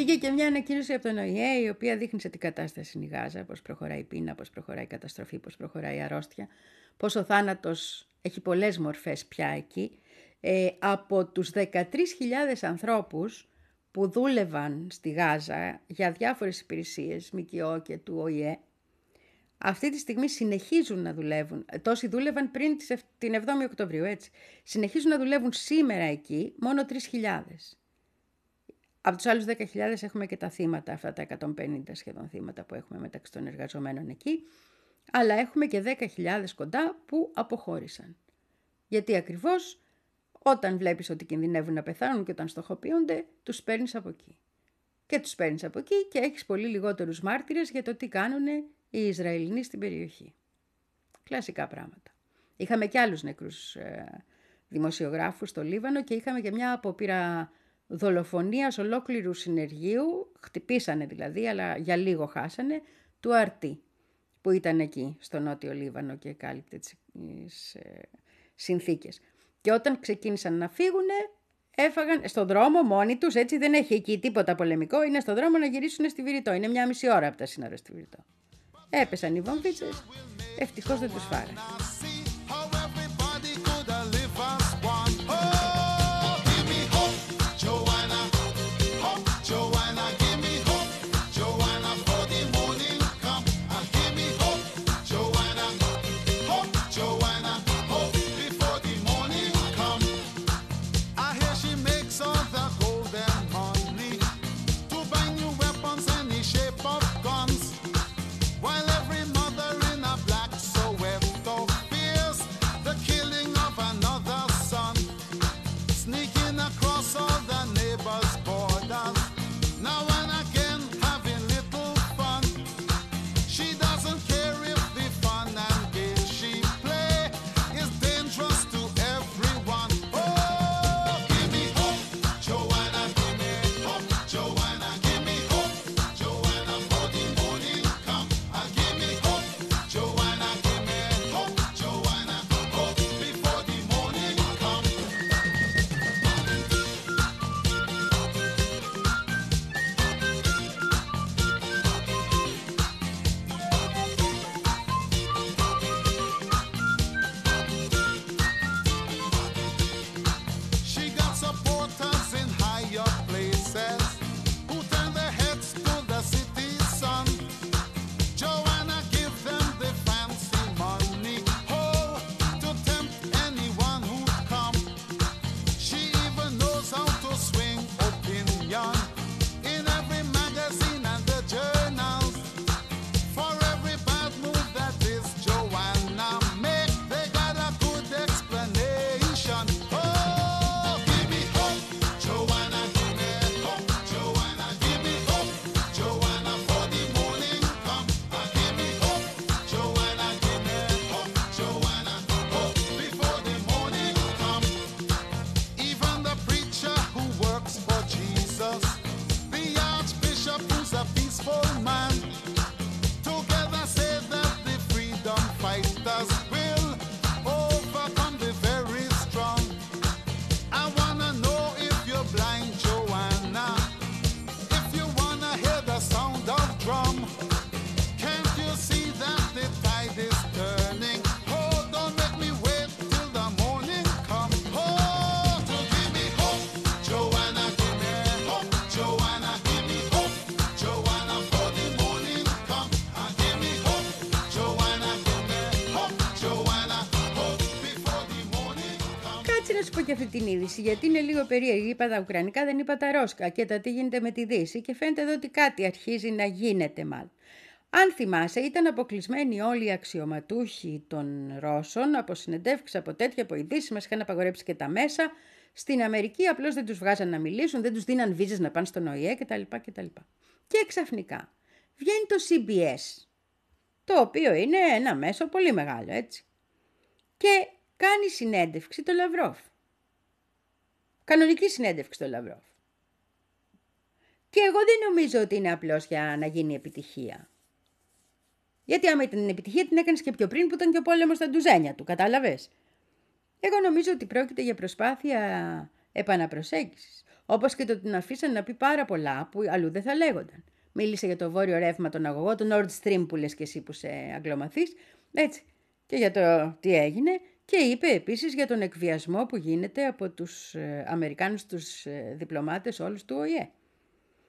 Και μια ανακοίνωση από τον ΟΗΕ η οποία δείχνει σε τι κατάσταση είναι η Γάζα, πώς προχωράει η πείνα, πώς προχωράει η καταστροφή, πώς προχωράει η αρρώστια, πώς ο θάνατος έχει πολλές μορφές πια εκεί. Ε, από τους 13.000 ανθρώπους που δούλευαν στη Γάζα για διάφορες υπηρεσίες, ΜΚΟ και του ΟΗΕ, αυτή τη στιγμή συνεχίζουν να δουλεύουν. Ε, Τόσοι δούλευαν πριν τις ευ- την 7η Οκτωβρίου, έτσι. Συνεχίζουν να δουλεύουν σήμερα εκεί μόνο 3.000. Από τους άλλους 10.000 έχουμε και τα θύματα, αυτά τα 150 σχεδόν θύματα που έχουμε μεταξύ των εργαζομένων εκεί. Αλλά έχουμε και 10.000 κοντά που αποχώρησαν. Γιατί ακριβώς όταν βλέπεις ότι κινδυνεύουν να πεθάνουν και όταν στοχοποιούνται, τους παίρνεις από εκεί. Και τους παίρνεις από εκεί και έχεις πολύ λιγότερους μάρτυρες για το τι κάνουν οι Ισραηλινοί στην περιοχή. Κλασικά πράγματα. Είχαμε και άλλους νεκρούς ε, δημοσιογράφους στο Λίβανο και είχαμε και μια απόπειρα δολοφονίας ολόκληρου συνεργείου, χτυπήσανε δηλαδή, αλλά για λίγο χάσανε, του Αρτή, που ήταν εκεί, στο νότιο Λίβανο και κάλυπτε τις, τις ε, συνθήκες. Και όταν ξεκίνησαν να φύγουν, έφαγαν στον δρόμο μόνοι τους, έτσι δεν έχει εκεί τίποτα πολεμικό, είναι στον δρόμο να γυρίσουν στη Βηρητό. Είναι μια μισή ώρα από τα σύνορα στη Βηρητό. Έπεσαν οι βομβίτσες, ευτυχώς δεν τους φάγανε. Την είδηση, γιατί είναι λίγο περίεργη. Είπα τα Ουκρανικά, δεν είπα τα Ρώσκα και τα τι γίνεται με τη Δύση και φαίνεται εδώ ότι κάτι αρχίζει να γίνεται μάλλον. Αν θυμάσαι, ήταν αποκλεισμένοι όλοι οι αξιωματούχοι των Ρώσων από συνεντεύξεις από τέτοια από ειδήσεις, μας είχαν απαγορέψει και τα μέσα. Στην Αμερική απλώς δεν τους βγάζαν να μιλήσουν, δεν τους δίναν βίζες να πάνε στον ΟΗΕ κτλ. κτλ. Και ξαφνικά βγαίνει το CBS, το οποίο είναι ένα μέσο πολύ μεγάλο, έτσι. Και κάνει συνέντευξη το Λαυρόφ. Κανονική συνέντευξη το Λαυρόφ. Και εγώ δεν νομίζω ότι είναι απλώς για να γίνει επιτυχία. Γιατί άμα ήταν επιτυχία την έκανες και πιο πριν που ήταν και ο πόλεμος στα ντουζένια του, κατάλαβες; Εγώ νομίζω ότι πρόκειται για προσπάθεια επαναπροσέγγισης. Όπως και το ότι την αφήσαν να πει πάρα πολλά που αλλού δεν θα λέγονταν. Μίλησε για το βόρειο ρεύμα των αγωγών, το Nord Stream που λες και εσύ που σε αγγλωμαθείς, έτσι. Και για το τι έγινε και είπε επίσης για τον εκβιασμό που γίνεται από τους ε, Αμερικάνους τους ε, διπλωμάτες όλους του ΟΗΕ.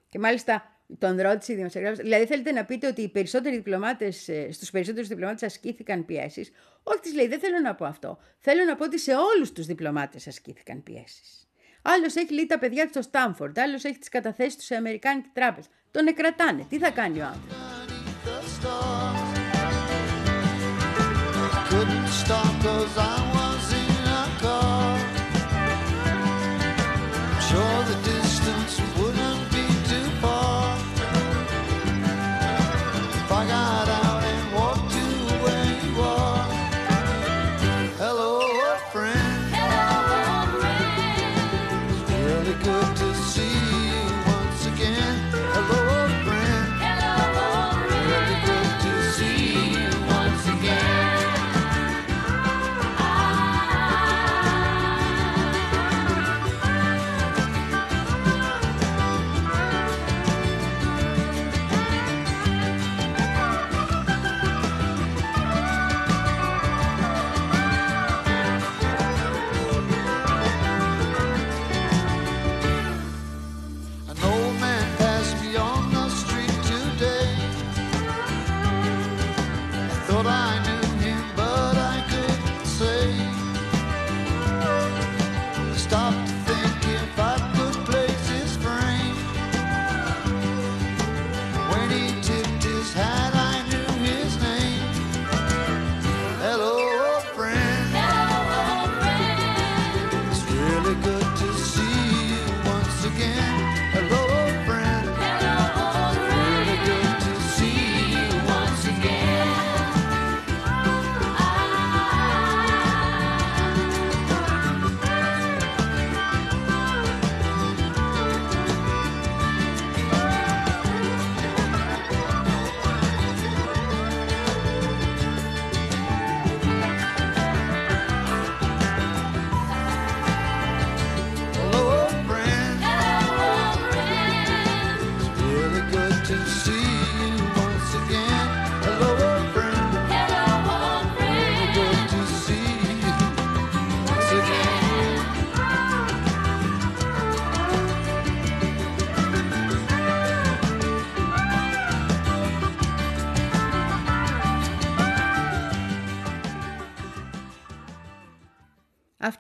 Και μάλιστα τον ρώτησε η δημοσιογράφος, δηλαδή θέλετε να πείτε ότι οι περισσότεροι διπλωμάτες, ε, στους περισσότερους διπλωμάτες ασκήθηκαν πιέσεις; Όχι, της λέει, δεν θέλω να πω αυτό. Θέλω να πω ότι σε όλους τους διπλωμάτες ασκήθηκαν πιέσεις. Άλλος έχει λέει τα παιδιά του στο Στάμφορντ, άλλος έχει τις καταθέσεις τους σε Αμερικάνικη τράπεζα. Τον εκρατάνε. Τι θα κάνει ο άνθρωπος; cause I'm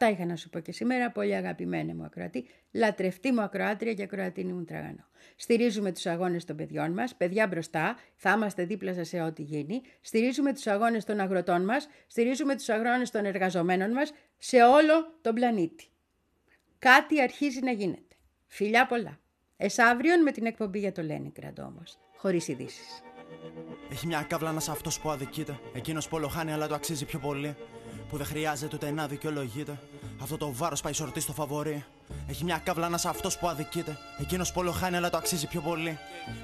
Αυτά είχα να σου πω και σήμερα, πολύ αγαπημένη μου ακροατή, λατρευτή μου ακροάτρια και ακροατίνη μου τραγανό. Στηρίζουμε τους αγώνες των παιδιών μας, παιδιά μπροστά, θα είμαστε δίπλα σας σε ό,τι γίνει. Στηρίζουμε τους αγώνες των αγροτών μας, στηρίζουμε τους αγώνες των εργαζομένων μας σε όλο τον πλανήτη. Κάτι αρχίζει να γίνεται. Φιλιά πολλά. Εσάβριον με την εκπομπή για το Λένιγκραντ όμως, χωρίς ειδήσεις. Έχει μια καύλα να αυτός που αδικείται. Εκείνος που ολοχάνει αλλά το αξίζει πιο πολύ. Που δεν χρειάζεται ούτε να δικαιολογείται. Αυτό το βάρος πάει σορτή στο φαβορή. Έχει μια καύλα να αυτός που αδικείται. Εκείνος που ολοχάνει αλλά το αξίζει πιο πολύ.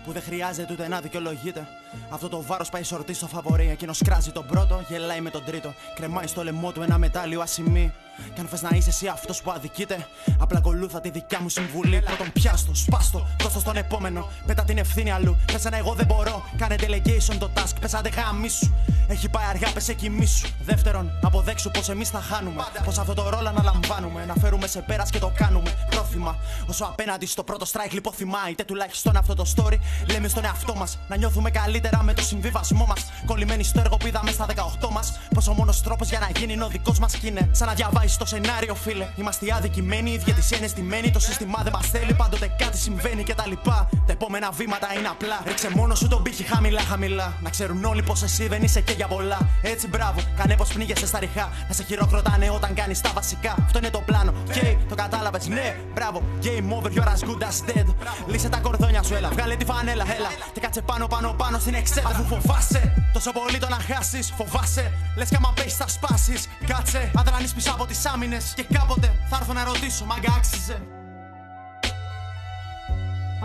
Που δεν χρειάζεται ούτε να δικαιολογείται. Αυτό το βάρος πάει σορτή στο φαβορή. Εκείνος κράζει τον πρώτο, γελάει με τον τρίτο. Κρεμάει στο λαιμό του ένα μετάλλιο ασημή. Κι αν θες να είσαι εσύ αυτός που αδικείται, απλά ακολούθα τη δικιά μου συμβουλή. Πρώτον, πιάστο, σπάστο, δώστο στον επόμενο. Πέτα την ευθύνη αλλού. Πες ένα εγώ δεν μπορώ. Κάνε delegation το task, πες άντε γάμισου. Έχει πάει αργά, πες εκοιμήσου. Δεύτερον, αποδέξου πως εμείς θα χάνουμε. Πως αυτό το ρόλο αναλαμβάνουμε. Να φέρουμε σε πέρας και το κάνουμε. Πρόθυμα, όσο απέναντι στο πρώτο strike λιποθυμά. Είτε τουλάχιστον αυτό το story λέμε στον εαυτό μας. Να νιώθουμε καλύτερα με το συμβιβασμό μας. Κολλημένοι στο έργο που είδαμε στα 18 μας. Πως ο μόνος τρόπος για να γίνει είναι ο δικός μας κι είναι. Σαν να διαβάζει το σενάριο, φίλε. Είμαστε οι αδικημένοι, οι διαιτησίε είναι στημένοι. Το σύστημα δεν μας θέλει, πάντοτε κάτι συμβαίνει κτλ. Τα, τα επόμενα βήματα είναι απλά. Ρίξε μόνο σου τον πύχη χαμηλά, χαμηλά. Να ξέρουν όλοι πως εσύ δεν είσαι και για πολλά. Έτσι, μπράβο, κάνε πως πνίγεσαι στα ριχά. Να σε χειροκροτάνε όταν κάνεις τα βασικά. Αυτό είναι το πλάνο. Και το κατάλαβες, ναι, μπράβο. Game over, you're as good as dead. Λύσε τα κορδόνια σου, έλα. Βγάλε τη φανέλα, έλα. Και κάτσε πάνω, πάνω, πάνω στην εξέδρα. Αφού φοβάσαι τόσο πολύ το να χάσεις, φοβάσαι. Λες κι άμα πέσει, θα σπάσεις. Κάτσε, αδρανείς πίσω από τι άμυνες. Και κάποτε θα έρθω να ρωτήσω, μάγκα άξιζε.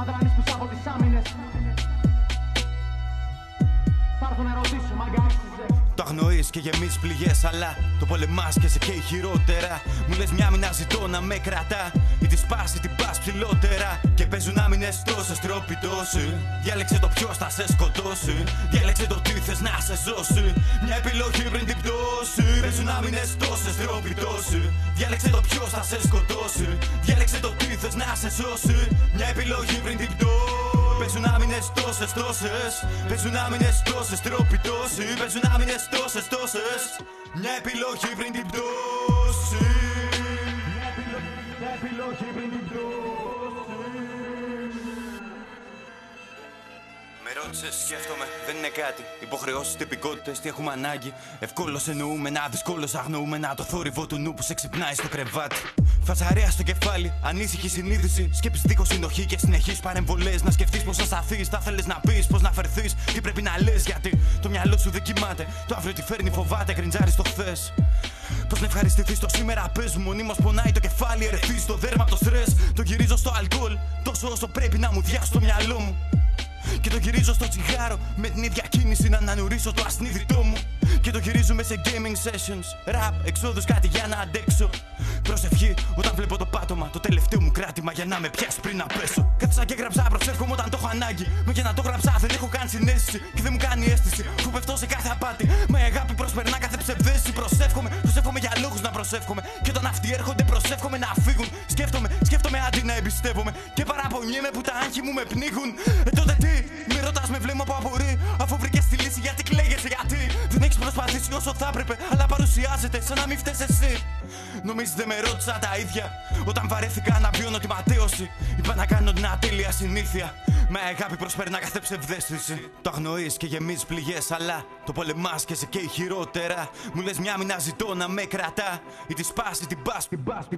Αδρανείς πίσω από τις άμυνες Θα έρθω να ρωτήσω, μάγκα άξιζε Το αγνοείς και γεμίζεις πληγές, αλλά το πολεμάς και σε καίει χειρότερα. Μου λες μια μήνα ζητώ να με κρατά. Ή τη σπάσει την πας ψηλότερα. Και παίζουν άμυνες τόσες τρόποι τόσοι. Διάλεξε το ποιος θα σε σκοτώσει. Διάλεξε το τι θες να σε σώσει. Μια επιλογή πριν την πτώση. Παίζουν άμυνες τόσες τρόποι τόσοι. Διάλεξε το ποιος θα σε σκοτώσει. Διάλεξε το τι θες να σε σώσει. Μια επιλογή πριν την πτώση. Παίζουν άμυνες τόσες τόσες. Παίζουν άμυνες τόσες τρόποι τόσοι. Παίζουν άμυνες τόσες τόσες. Μια επιλογή πριν την πτώση. Μια επιλογή πριν την Με ρώτησε, σκέφτομαι, δεν είναι κάτι. Υποχρεώσεις, τυπικότητες, τι έχουμε ανάγκη. Ευκόλως εννοούμε να δυσκόλως αγνοούμε να το θόρυβο του νου που σε ξυπνάει στο κρεβάτι. Φασαρία στο κεφάλι, ανήσυχη συνείδηση. Σκέψη δίχω συνοχή και συνεχείς παρεμβολές. Να σκεφτείς πώ θα σταθείς, θα θέλεις να πεις, πώ να φερθείς. Τι πρέπει να λες, γιατί το μυαλό σου δεν κοιμάται. Το αύριο τι φέρνει, φοβάται, γκριντζάρει στο χθε. Πώ να ευχαριστηθείς το σήμερα, πες μου. Μονίμως πονάει το κεφάλι, ερεθείς στο δέρμα από το στρες. Το γυρίζω στο αλκοόλ, τόσο όσο πρέπει να μου διάσει το μυαλό μου. Και το γυρίζω στο τσιγάρο με την ίδια κίνηση να ανανουρίσω το ασνίδιτό μου. Και το γυρίζουμε σε gaming sessions. Rap, εξόδους, κάτι για να αντέξω. Προσευχή όταν βλέπω το πάτωμα. Το τελευταίο μου κράτημα για να με πιάσει πριν να πέσω. Κάθισα και γράψα, προσεύχομαι όταν το έχω ανάγκη. Μα για να το γράψα δεν έχω καν συνέστηση. Και δεν μου κάνει αίσθηση. Που πεφτώ σε κάθε απάτη. Μα η αγάπη προσπερνά κάθε ψευδέστηση. Προσεύχομαι, προσεύχομαι για λόγους να προσεύχομαι. Και όταν αυτοί έρχονται, προσεύχομαι να φύγουν. Σκέφτομαι, σκέφτομαι αντί να εμπιστεύομαι. Και παραπονιέμαι που τα άγχη μου με πνίγουν. Ε, τότε τι, με ρωτάς με βλέμμα που απορεί. Αφού βρήκες τη λύση, γιατί κλαίγεσαι, γιατί; Δεν έχει προσπαθήσει όσο θα έπρεπε. Αλλά παρουσιάζεται σαν να μην φταίει εσύ. Νομίζεις δεν με ρώτησα τα ίδια. Όταν βαρέθηκα να βιώνω τη ματέωση. Είπα να κάνω την ατέλεια συνήθεια. Με αγάπη προσπερνά κάθε ψευδέστηση. Το αγνοείς και γεμίζεις πληγές, αλλά το πολεμάς και σε καίει χειρότερα. Μου λες μια μήνα ζητώ να με κρατά. Ή τη σπάσει την πας.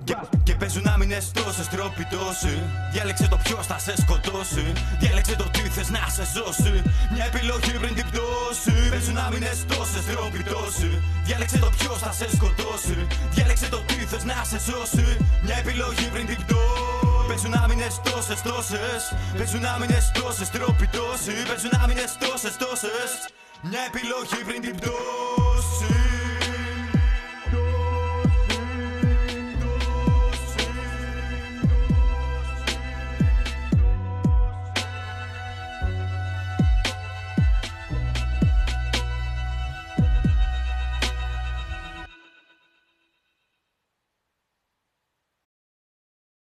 Και, και παίζουν άμυνε τόσε τρόποι τόσοι. Διάλεξε το ποιος θα σε σκοτώσει. Διάλεξε το τι θες να σε σώσει. Μια επιλογή πριν την πτώση. Παίζουν άμυνε τόσε τρόποι τόσοι. Διάλεξε το ποιος θα σε σκοτώσει. Διάλεξε το τι θες να σε σώσει. Μια επιλογή πριν την πτώση. Παίζουν άμυνε τόσες τόσες. Παίζουν άμυνε τόσες τρόποι τόσοι. Παίζουν άμυνε τόσες τόσες. Μια επιλογή πριν την πτώση.